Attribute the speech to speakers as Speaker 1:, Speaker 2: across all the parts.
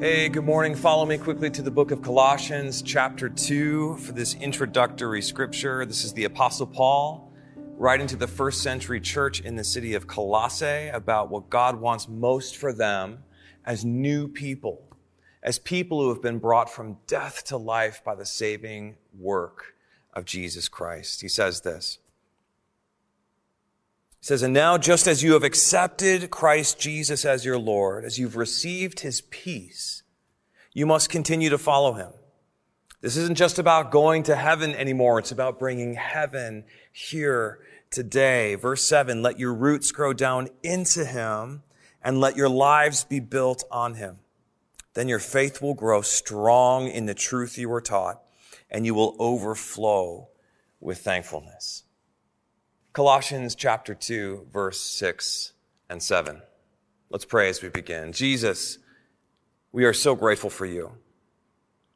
Speaker 1: Hey, good morning. Follow me quickly to the book of Colossians, chapter 2, for this introductory scripture. This is the Apostle Paul writing to the first century church in the city of Colossae about what God wants most for them as new people, as people who have been brought from death to life by the saving work of Jesus Christ. He says this. He says, And now, just as you have accepted Christ Jesus as your Lord, as you've received his peace, you must continue to follow him. This isn't just about going to heaven anymore. It's about bringing heaven here today. Verse seven, let your roots grow down into him and let your lives be built on him. Then your faith will grow strong in the truth you were taught and you will overflow with thankfulness. Colossians chapter 2, verse 6 and 7. Let's pray as we begin. Jesus, we are so grateful for you.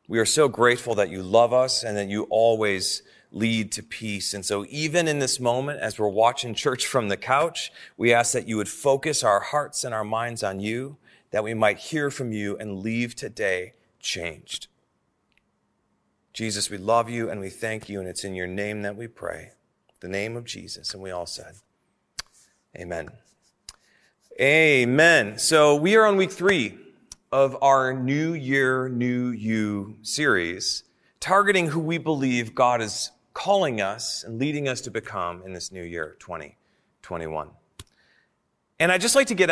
Speaker 1: We are so grateful that you love us and that you always lead to peace. And so even in this moment, as we're watching church from the couch, we ask that you would focus our hearts and our minds on you, that we might hear from you and leave today changed. Jesus, we love you and we thank you, and it's in your name that we pray the name of Jesus. And we all said, Amen. Amen. So we are on week three of our New Year, New You series, targeting who we believe God is calling us and leading us to become in this new year, 2021. And I'd just like to get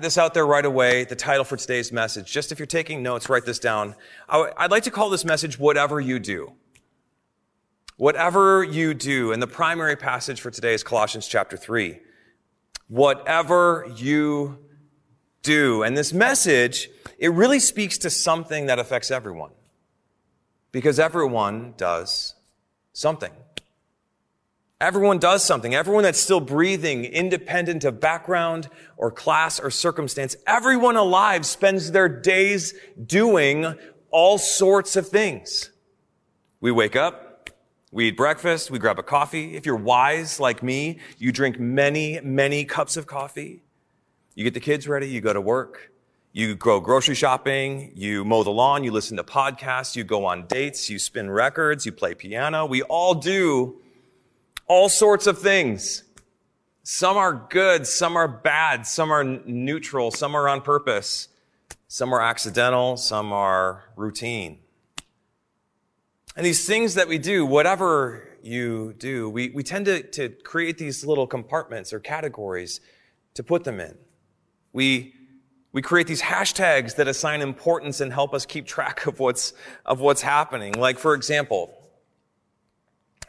Speaker 1: this out there right away, the title for today's message. Just if you're taking notes, write this down. I'd like to call this message, Whatever You Do. Whatever you do, and the primary passage for today is Colossians chapter 3. Whatever you do. And this message, it really speaks to something that affects everyone. Because everyone does something. Everyone does something. Everyone that's still breathing, independent of background or class or circumstance, everyone alive spends their days doing all sorts of things. We wake up, we eat breakfast, we grab a coffee. If you're wise like me, you drink many, many cups of coffee. You get the kids ready, you go to work, you go grocery shopping, you mow the lawn, you listen to podcasts, you go on dates, you spin records, you play piano. We all do all sorts of things. Some are good, some are bad, some are neutral, some are on purpose, some are accidental, some are routine. And these things that we do, whatever you do, we, we tend to, to create these little compartments or categories to put them in. We, we create these hashtags that assign importance and help us keep track of what's, of what's happening. Like, for example,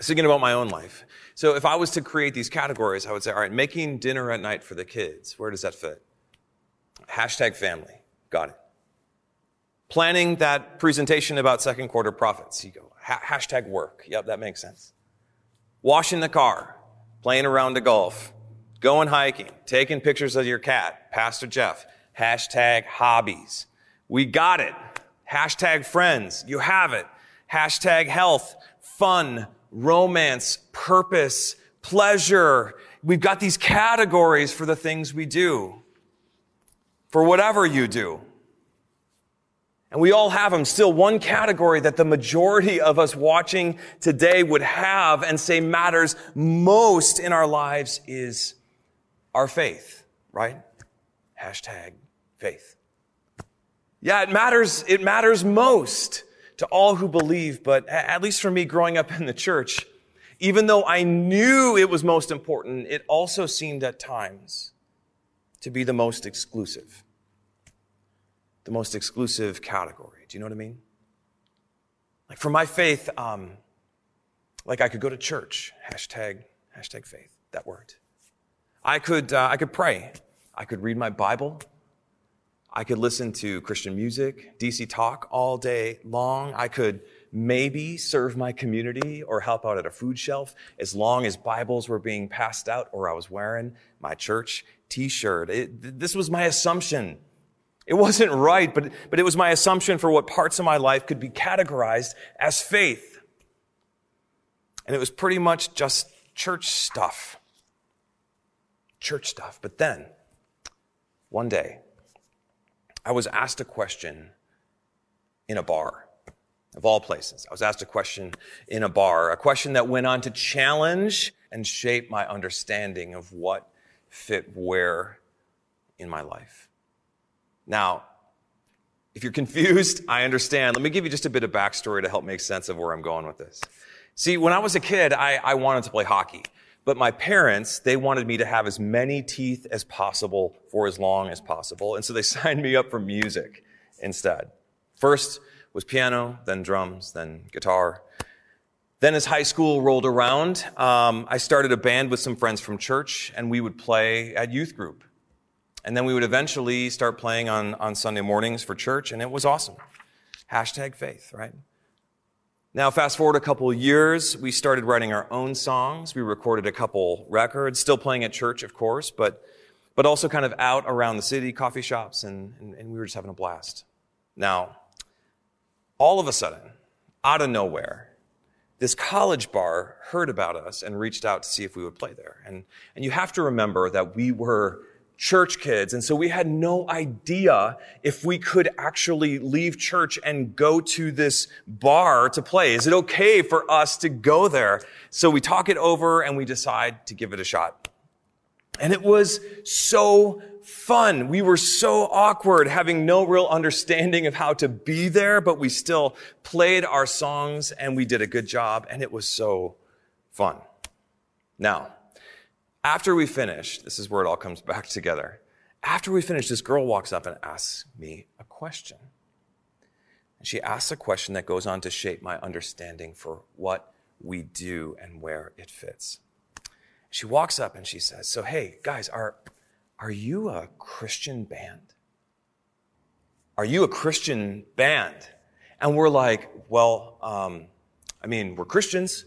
Speaker 1: thinking about my own life. So if I was to create these categories, I would say, all right, making dinner at night for the kids. Where does that fit? Hashtag family. Got it. Planning that presentation about second quarter profits. You go, Ha- hashtag work. Yep, that makes sense. Washing the car, playing around the golf, going hiking, taking pictures of your cat, Pastor Jeff. Hashtag hobbies. We got it. Hashtag friends. You have it. Hashtag health, fun, romance, purpose, pleasure. We've got these categories for the things we do. For whatever you do. And we all have them. Still, one category that the majority of us watching today would have and say matters most in our lives is our faith, right? Hashtag faith. Yeah, it matters, it matters most to all who believe, but at least for me growing up in the church, even though I knew it was most important, it also seemed at times to be the most exclusive the most exclusive category. Do you know what I mean? Like for my faith, um, like I could go to church, hashtag, hashtag faith, that worked. I could, uh, I could pray. I could read my Bible. I could listen to Christian music, DC talk all day long. I could maybe serve my community or help out at a food shelf as long as Bibles were being passed out or I was wearing my church t-shirt. This was my assumption it wasn't right, but, but it was my assumption for what parts of my life could be categorized as faith. And it was pretty much just church stuff. Church stuff. But then, one day, I was asked a question in a bar. Of all places, I was asked a question in a bar, a question that went on to challenge and shape my understanding of what fit where in my life. Now, if you're confused, I understand. Let me give you just a bit of backstory to help make sense of where I'm going with this. See, when I was a kid, I, I wanted to play hockey. But my parents, they wanted me to have as many teeth as possible for as long as possible. And so they signed me up for music instead. First was piano, then drums, then guitar. Then as high school rolled around, um, I started a band with some friends from church and we would play at youth group. And then we would eventually start playing on, on Sunday mornings for church, and it was awesome. Hashtag faith, right? Now, fast forward a couple years, we started writing our own songs. We recorded a couple records, still playing at church, of course, but, but also kind of out around the city, coffee shops, and, and, and we were just having a blast. Now, all of a sudden, out of nowhere, this college bar heard about us and reached out to see if we would play there. And, and you have to remember that we were church kids. And so we had no idea if we could actually leave church and go to this bar to play. Is it okay for us to go there? So we talk it over and we decide to give it a shot. And it was so fun. We were so awkward, having no real understanding of how to be there, but we still played our songs and we did a good job and it was so fun. Now, after we finished, this is where it all comes back together. After we finished, this girl walks up and asks me a question. And she asks a question that goes on to shape my understanding for what we do and where it fits. She walks up and she says, So, hey, guys, are, are you a Christian band? Are you a Christian band? And we're like, Well, um, I mean, we're Christians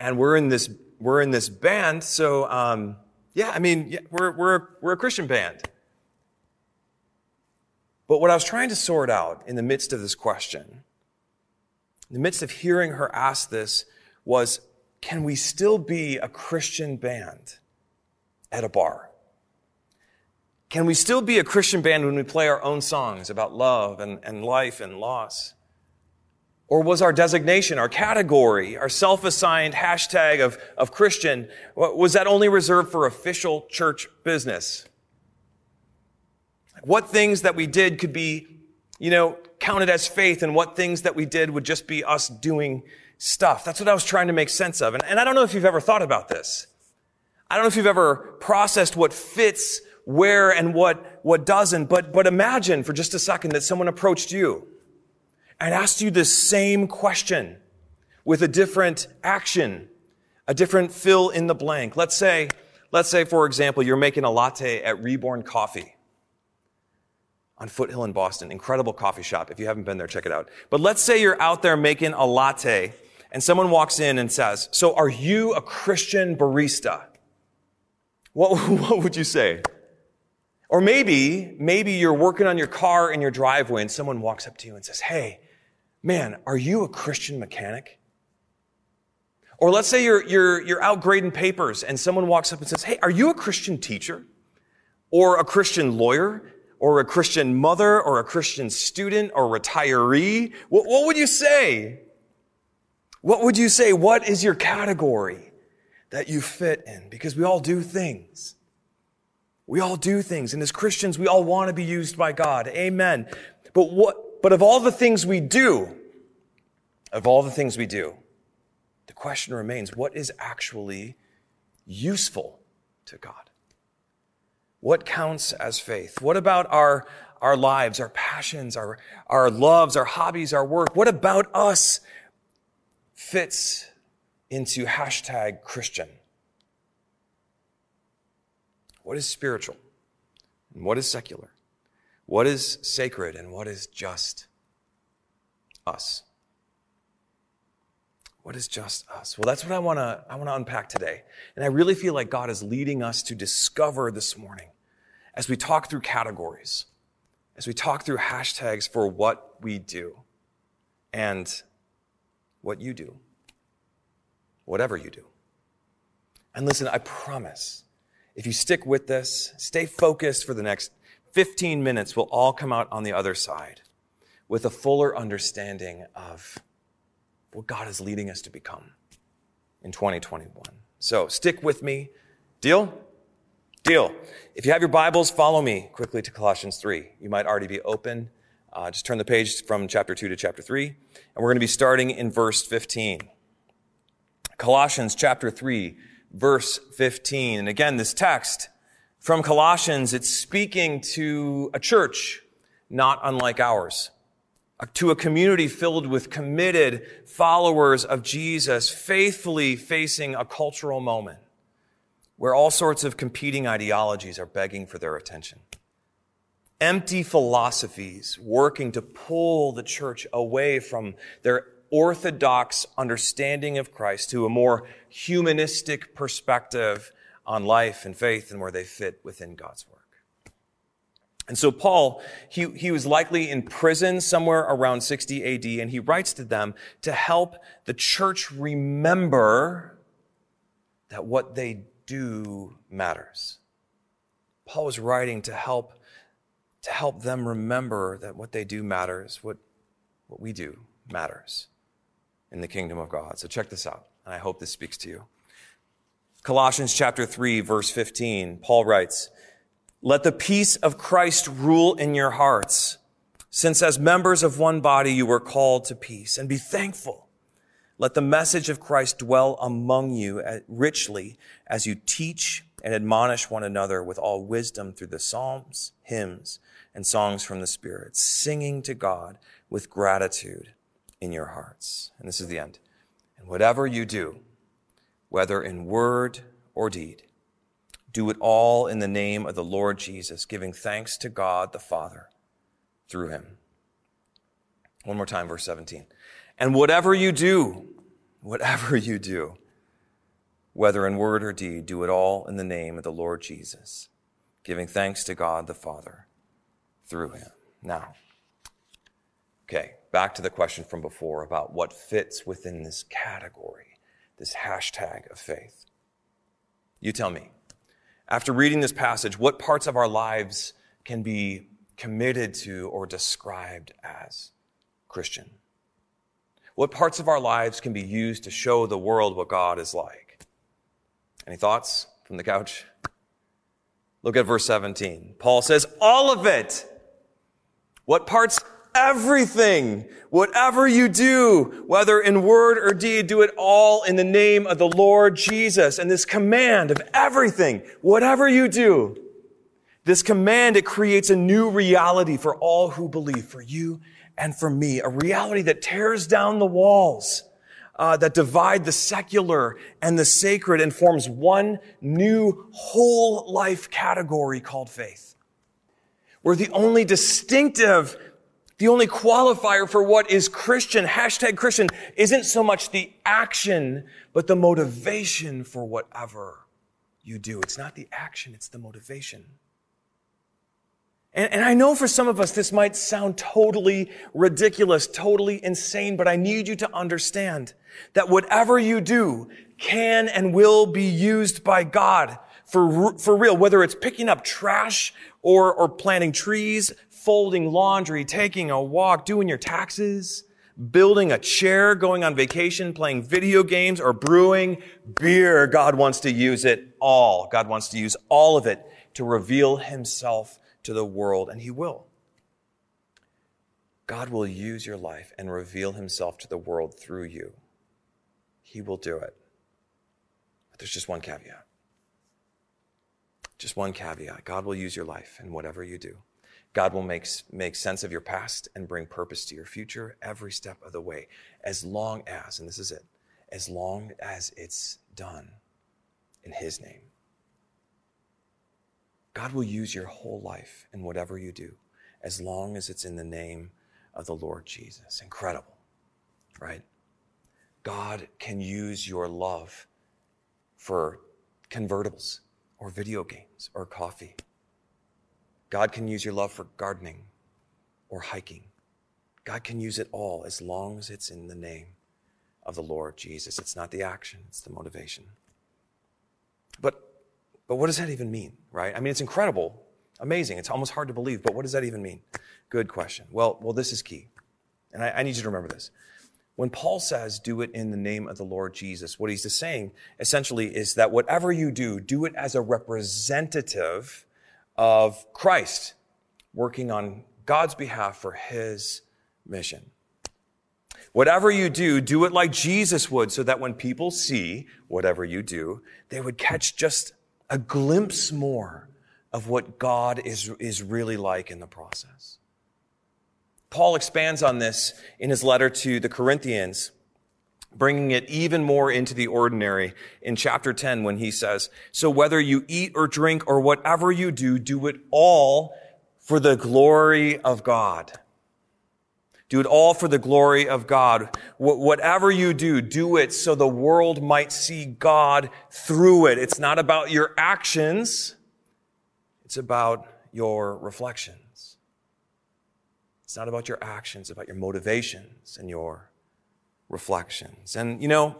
Speaker 1: and we're in this we're in this band, so um, yeah, I mean, yeah, we're, we're, we're a Christian band. But what I was trying to sort out in the midst of this question, in the midst of hearing her ask this, was can we still be a Christian band at a bar? Can we still be a Christian band when we play our own songs about love and, and life and loss? Or was our designation, our category, our self-assigned hashtag of, of Christian, was that only reserved for official church business? What things that we did could be, you know, counted as faith and what things that we did would just be us doing stuff. That's what I was trying to make sense of. And, and I don't know if you've ever thought about this. I don't know if you've ever processed what fits where and what, what doesn't, but, but imagine for just a second that someone approached you and asked you the same question with a different action, a different fill in the blank. Let's say, let's say, for example, you're making a latte at Reborn Coffee on Foothill in Boston. Incredible coffee shop. If you haven't been there, check it out. But let's say you're out there making a latte and someone walks in and says, so are you a Christian barista? What, what would you say? Or maybe, maybe you're working on your car in your driveway and someone walks up to you and says, Hey, man, are you a Christian mechanic? Or let's say you're, you're, you're out grading papers and someone walks up and says, Hey, are you a Christian teacher? Or a Christian lawyer? Or a Christian mother? Or a Christian student? Or retiree? What, what would you say? What would you say? What is your category that you fit in? Because we all do things. We all do things. And as Christians, we all want to be used by God. Amen. But what, but of all the things we do, of all the things we do, the question remains what is actually useful to God? What counts as faith? What about our, our lives, our passions, our, our loves, our hobbies, our work? What about us fits into hashtag Christian? What is spiritual? And what is secular? What is sacred and what is just us? What is just us? Well, that's what I want to I want to unpack today. And I really feel like God is leading us to discover this morning as we talk through categories, as we talk through hashtags for what we do and what you do. Whatever you do. And listen, I promise if you stick with this, stay focused for the next 15 minutes, we'll all come out on the other side with a fuller understanding of what God is leading us to become in 2021. So stick with me. Deal? Deal. If you have your Bibles, follow me quickly to Colossians 3. You might already be open. Uh, just turn the page from chapter 2 to chapter 3. And we're going to be starting in verse 15. Colossians chapter 3, verse 15. And again, this text from Colossians, it's speaking to a church not unlike ours, uh, to a community filled with committed followers of Jesus, faithfully facing a cultural moment where all sorts of competing ideologies are begging for their attention. Empty philosophies working to pull the church away from their orthodox understanding of Christ to a more humanistic perspective on life and faith and where they fit within God's work. And so Paul, he, he was likely in prison somewhere around 60 AD, and he writes to them to help the church remember that what they do matters. Paul was writing to help, to help them remember that what they do matters, what, what we do matters in the kingdom of God. So check this out, and I hope this speaks to you. Colossians chapter 3, verse 15, Paul writes, Let the peace of Christ rule in your hearts, since as members of one body you were called to peace, and be thankful. Let the message of Christ dwell among you uh, richly as you teach and admonish one another with all wisdom through the psalms, hymns, and songs from the Spirit, singing to God with gratitude in your hearts. And this is the end. And whatever you do, whether in word or deed, do it all in the name of the Lord Jesus, giving thanks to God the Father through him. One more time, verse 17. And whatever you do, whatever you do, whether in word or deed, do it all in the name of the Lord Jesus, giving thanks to God the Father through him. Now, okay, back to the question from before about what fits within this category, this hashtag of faith. You tell me, after reading this passage, what parts of our lives can be committed to or described as Christian? What parts of our lives can be used to show the world what God is like? Any thoughts from the couch? Look at verse 17. Paul says, all of it. What parts? Everything. Whatever you do, whether in word or deed, do it all in the name of the Lord Jesus. And this command of everything, whatever you do, this command, it creates a new reality for all who believe, for you and for me, a reality that tears down the walls, uh, that divide the secular and the sacred and forms one new whole life category called faith. Where the only distinctive, the only qualifier for what is Christian, hashtag Christian, isn't so much the action, but the motivation for whatever you do. It's not the action, it's the motivation. And, and, I know for some of us this might sound totally ridiculous, totally insane, but I need you to understand that whatever you do can and will be used by God for, for real, whether it's picking up trash or, or planting trees, folding laundry, taking a walk, doing your taxes, building a chair, going on vacation, playing video games, or brewing beer. God wants to use it all. God wants to use all of it to reveal himself to the world, and He will. God will use your life and reveal Himself to the world through you. He will do it. But there's just one caveat. Just one caveat. God will use your life in whatever you do. God will make, make sense of your past and bring purpose to your future every step of the way, as long as, and this is it, as long as it's done in His name. God will use your whole life in whatever you do as long as it's in the name of the Lord Jesus. Incredible, right? God can use your love for convertibles or video games or coffee. God can use your love for gardening or hiking. God can use it all as long as it's in the name of the Lord Jesus. It's not the action, it's the motivation. But but what does that even mean, right? I mean, it's incredible, amazing. It's almost hard to believe, but what does that even mean? Good question. Well, well, this is key. And I, I need you to remember this. When Paul says, do it in the name of the Lord Jesus, what he's saying essentially is that whatever you do, do it as a representative of Christ working on God's behalf for his mission. Whatever you do, do it like Jesus would so that when people see whatever you do, they would catch just a glimpse more of what God is, is really like in the process. Paul expands on this in his letter to the Corinthians, bringing it even more into the ordinary in chapter 10 when he says, So whether you eat or drink or whatever you do, do it all for the glory of God. Do it all for the glory of God. whatever you do, do it so the world might see God through it. It's not about your actions. It's about your reflections. It's not about your actions, it's about your motivations and your reflections. And you know,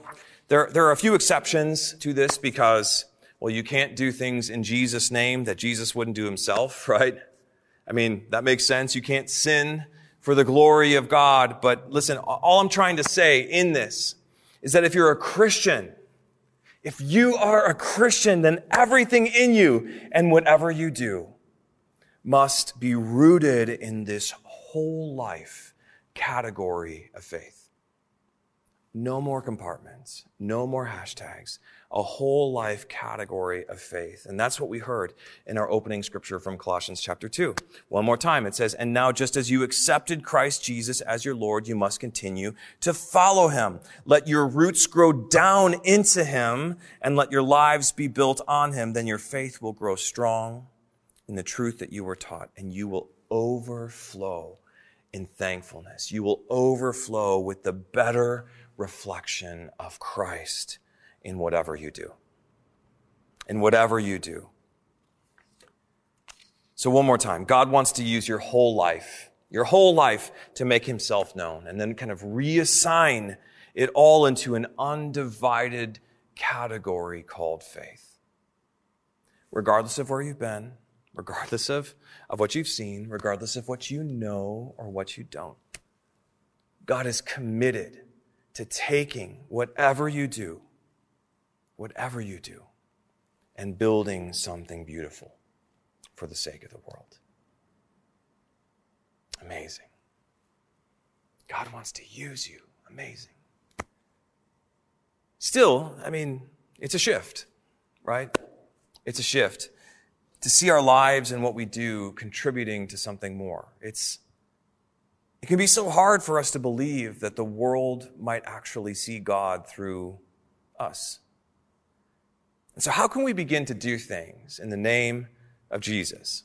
Speaker 1: there, there are a few exceptions to this because, well, you can't do things in Jesus' name that Jesus wouldn't do himself, right? I mean, that makes sense. You can't sin for the glory of God. But listen, all I'm trying to say in this is that if you're a Christian, if you are a Christian, then everything in you and whatever you do must be rooted in this whole life category of faith. No more compartments, no more hashtags, a whole life category of faith. And that's what we heard in our opening scripture from Colossians chapter 2. One more time, it says, And now just as you accepted Christ Jesus as your Lord, you must continue to follow him. Let your roots grow down into him and let your lives be built on him. Then your faith will grow strong in the truth that you were taught and you will overflow in thankfulness. You will overflow with the better reflection of Christ in whatever you do. In whatever you do. So, one more time God wants to use your whole life, your whole life to make himself known and then kind of reassign it all into an undivided category called faith. Regardless of where you've been, regardless of, of what you've seen, regardless of what you know or what you don't. God is committed to taking whatever you do, whatever you do, and building something beautiful for the sake of the world. Amazing. God wants to use you. Amazing. Still, I mean, it's a shift, right? It's a shift to see our lives and what we do contributing to something more. It's, it can be so hard for us to believe that the world might actually see God through us. And so, how can we begin to do things in the name of Jesus?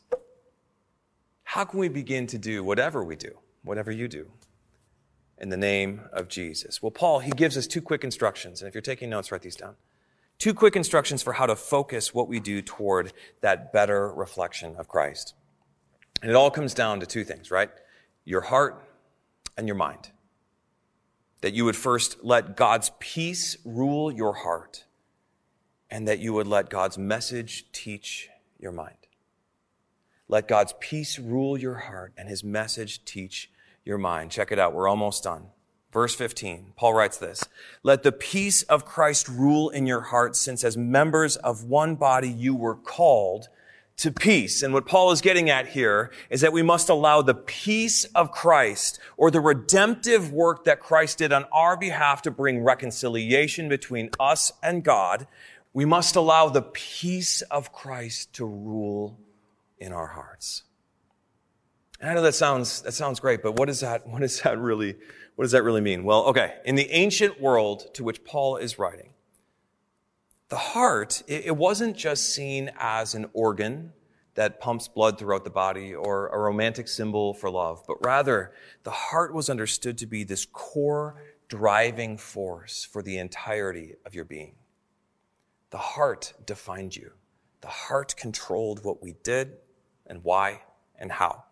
Speaker 1: How can we begin to do whatever we do, whatever you do, in the name of Jesus? Well, Paul, he gives us two quick instructions. And if you're taking notes, write these down. Two quick instructions for how to focus what we do toward that better reflection of Christ. And it all comes down to two things, right? Your heart and your mind. That you would first let God's peace rule your heart, and that you would let God's message teach your mind. Let God's peace rule your heart, and his message teach your mind. Check it out. We're almost done. Verse 15, Paul writes this, let the peace of Christ rule in your hearts, since as members of one body you were called to peace. And what Paul is getting at here is that we must allow the peace of Christ or the redemptive work that Christ did on our behalf to bring reconciliation between us and God. We must allow the peace of Christ to rule in our hearts. And I know that sounds, that sounds great, but what is that, what is that really, what does that really mean? Well, okay. In the ancient world to which Paul is writing, the heart, it wasn't just seen as an organ that pumps blood throughout the body or a romantic symbol for love, but rather the heart was understood to be this core driving force for the entirety of your being. The heart defined you. The heart controlled what we did and why and how.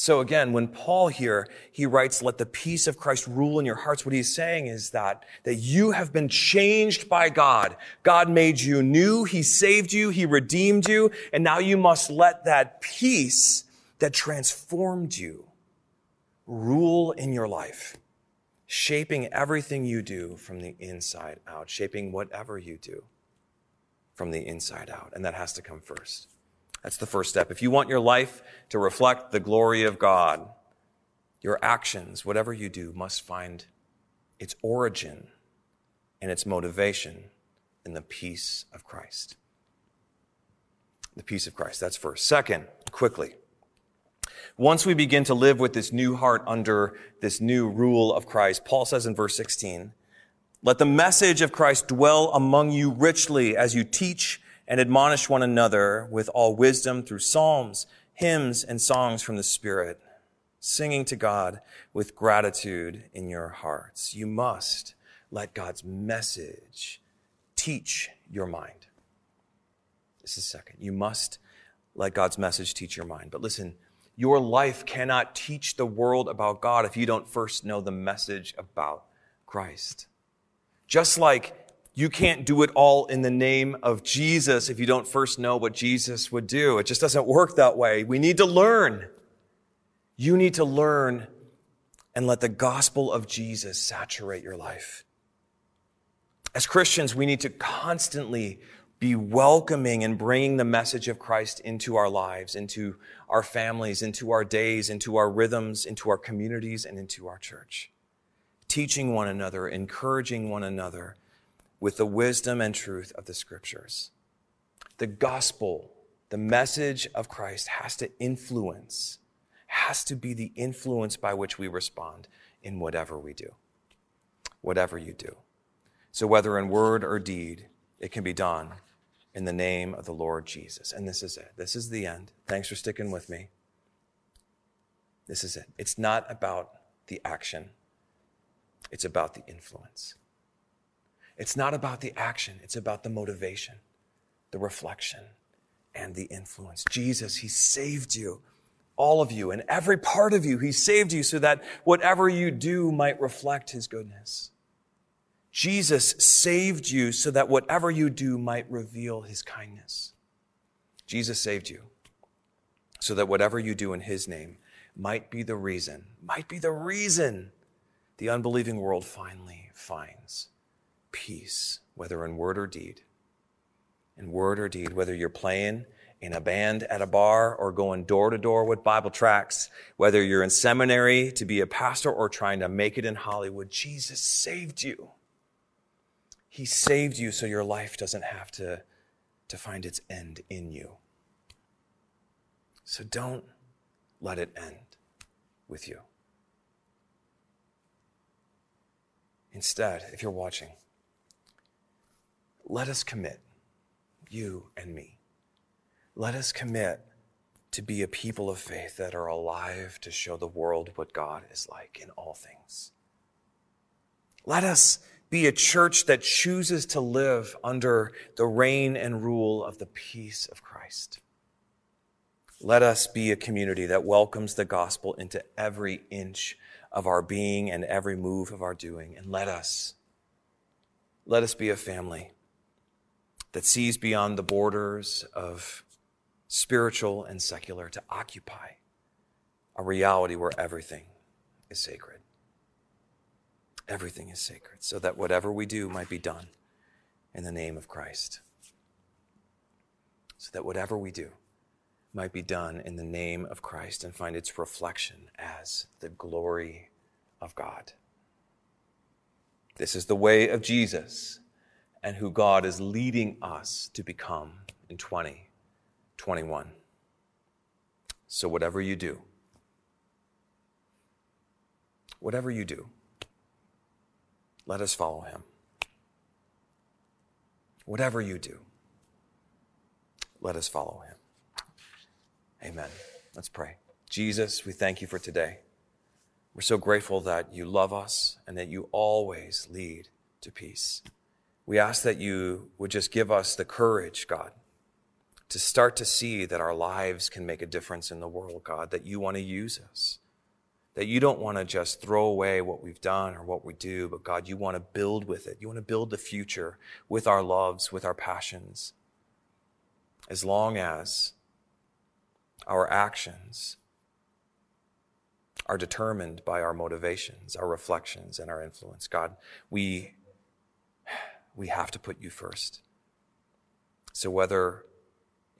Speaker 1: So again, when Paul here, he writes, let the peace of Christ rule in your hearts. What he's saying is that, that you have been changed by God. God made you new. He saved you. He redeemed you. And now you must let that peace that transformed you rule in your life, shaping everything you do from the inside out, shaping whatever you do from the inside out. And that has to come first. That's the first step. If you want your life to reflect the glory of God, your actions, whatever you do, must find its origin and its motivation in the peace of Christ. The peace of Christ. That's first. Second, quickly. Once we begin to live with this new heart under this new rule of Christ, Paul says in verse 16, let the message of Christ dwell among you richly as you teach and admonish one another with all wisdom through psalms, hymns, and songs from the Spirit, singing to God with gratitude in your hearts. You must let God's message teach your mind. This is second. You must let God's message teach your mind. But listen, your life cannot teach the world about God if you don't first know the message about Christ. Just like you can't do it all in the name of Jesus if you don't first know what Jesus would do. It just doesn't work that way. We need to learn. You need to learn and let the gospel of Jesus saturate your life. As Christians, we need to constantly be welcoming and bringing the message of Christ into our lives, into our families, into our days, into our rhythms, into our communities, and into our church. Teaching one another, encouraging one another with the wisdom and truth of the scriptures. The gospel, the message of Christ has to influence, has to be the influence by which we respond in whatever we do. Whatever you do. So whether in word or deed, it can be done in the name of the Lord Jesus. And this is it. This is the end. Thanks for sticking with me. This is it. It's not about the action, it's about the influence. It's not about the action, it's about the motivation, the reflection, and the influence. Jesus, He saved you, all of you, and every part of you. He saved you so that whatever you do might reflect His goodness. Jesus saved you so that whatever you do might reveal his kindness. Jesus saved you so that whatever you do in his name might be the reason, might be the reason the unbelieving world finally finds peace, whether in word or deed. In word or deed, whether you're playing in a band at a bar or going door to door with Bible tracts, whether you're in seminary to be a pastor or trying to make it in Hollywood, Jesus saved you. He saved you so your life doesn't have to, to find its end in you. So don't let it end with you. Instead, if you're watching, let us commit, you and me, let us commit to be a people of faith that are alive to show the world what God is like in all things. Let us be a church that chooses to live under the reign and rule of the peace of Christ. Let us be a community that welcomes the gospel into every inch of our being and every move of our doing. And let us, let us be a family that sees beyond the borders of spiritual and secular to occupy a reality where everything is sacred. Everything is sacred, so that whatever we do might be done in the name of Christ. So that whatever we do might be done in the name of Christ and find its reflection as the glory of God. This is the way of Jesus and who God is leading us to become in 2021. So, whatever you do, whatever you do, let us follow him. Whatever you do, let us follow him. Amen. Let's pray. Jesus, we thank you for today. We're so grateful that you love us and that you always lead to peace. We ask that you would just give us the courage, God, to start to see that our lives can make a difference in the world, God, that you want to use us that you don't want to just throw away what we've done or what we do, but God, you want to build with it. You want to build the future with our loves, with our passions. As long as our actions are determined by our motivations, our reflections, and our influence. God, we, we have to put you first. So whether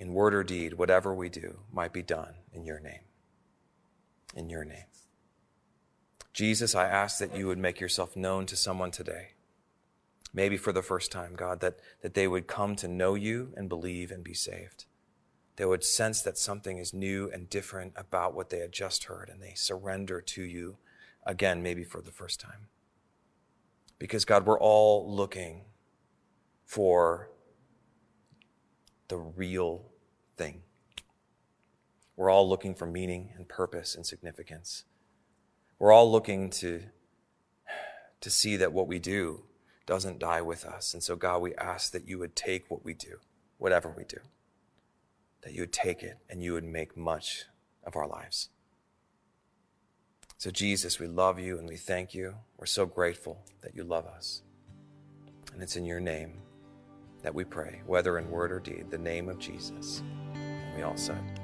Speaker 1: in word or deed, whatever we do might be done in your name. In your name. Jesus, I ask that you would make yourself known to someone today, maybe for the first time, God, that, that they would come to know you and believe and be saved. They would sense that something is new and different about what they had just heard, and they surrender to you again, maybe for the first time. Because, God, we're all looking for the real thing. We're all looking for meaning and purpose and significance. We're all looking to, to see that what we do doesn't die with us. And so, God, we ask that you would take what we do, whatever we do, that you would take it and you would make much of our lives. So, Jesus, we love you and we thank you. We're so grateful that you love us. And it's in your name that we pray, whether in word or deed, the name of Jesus. And we all said,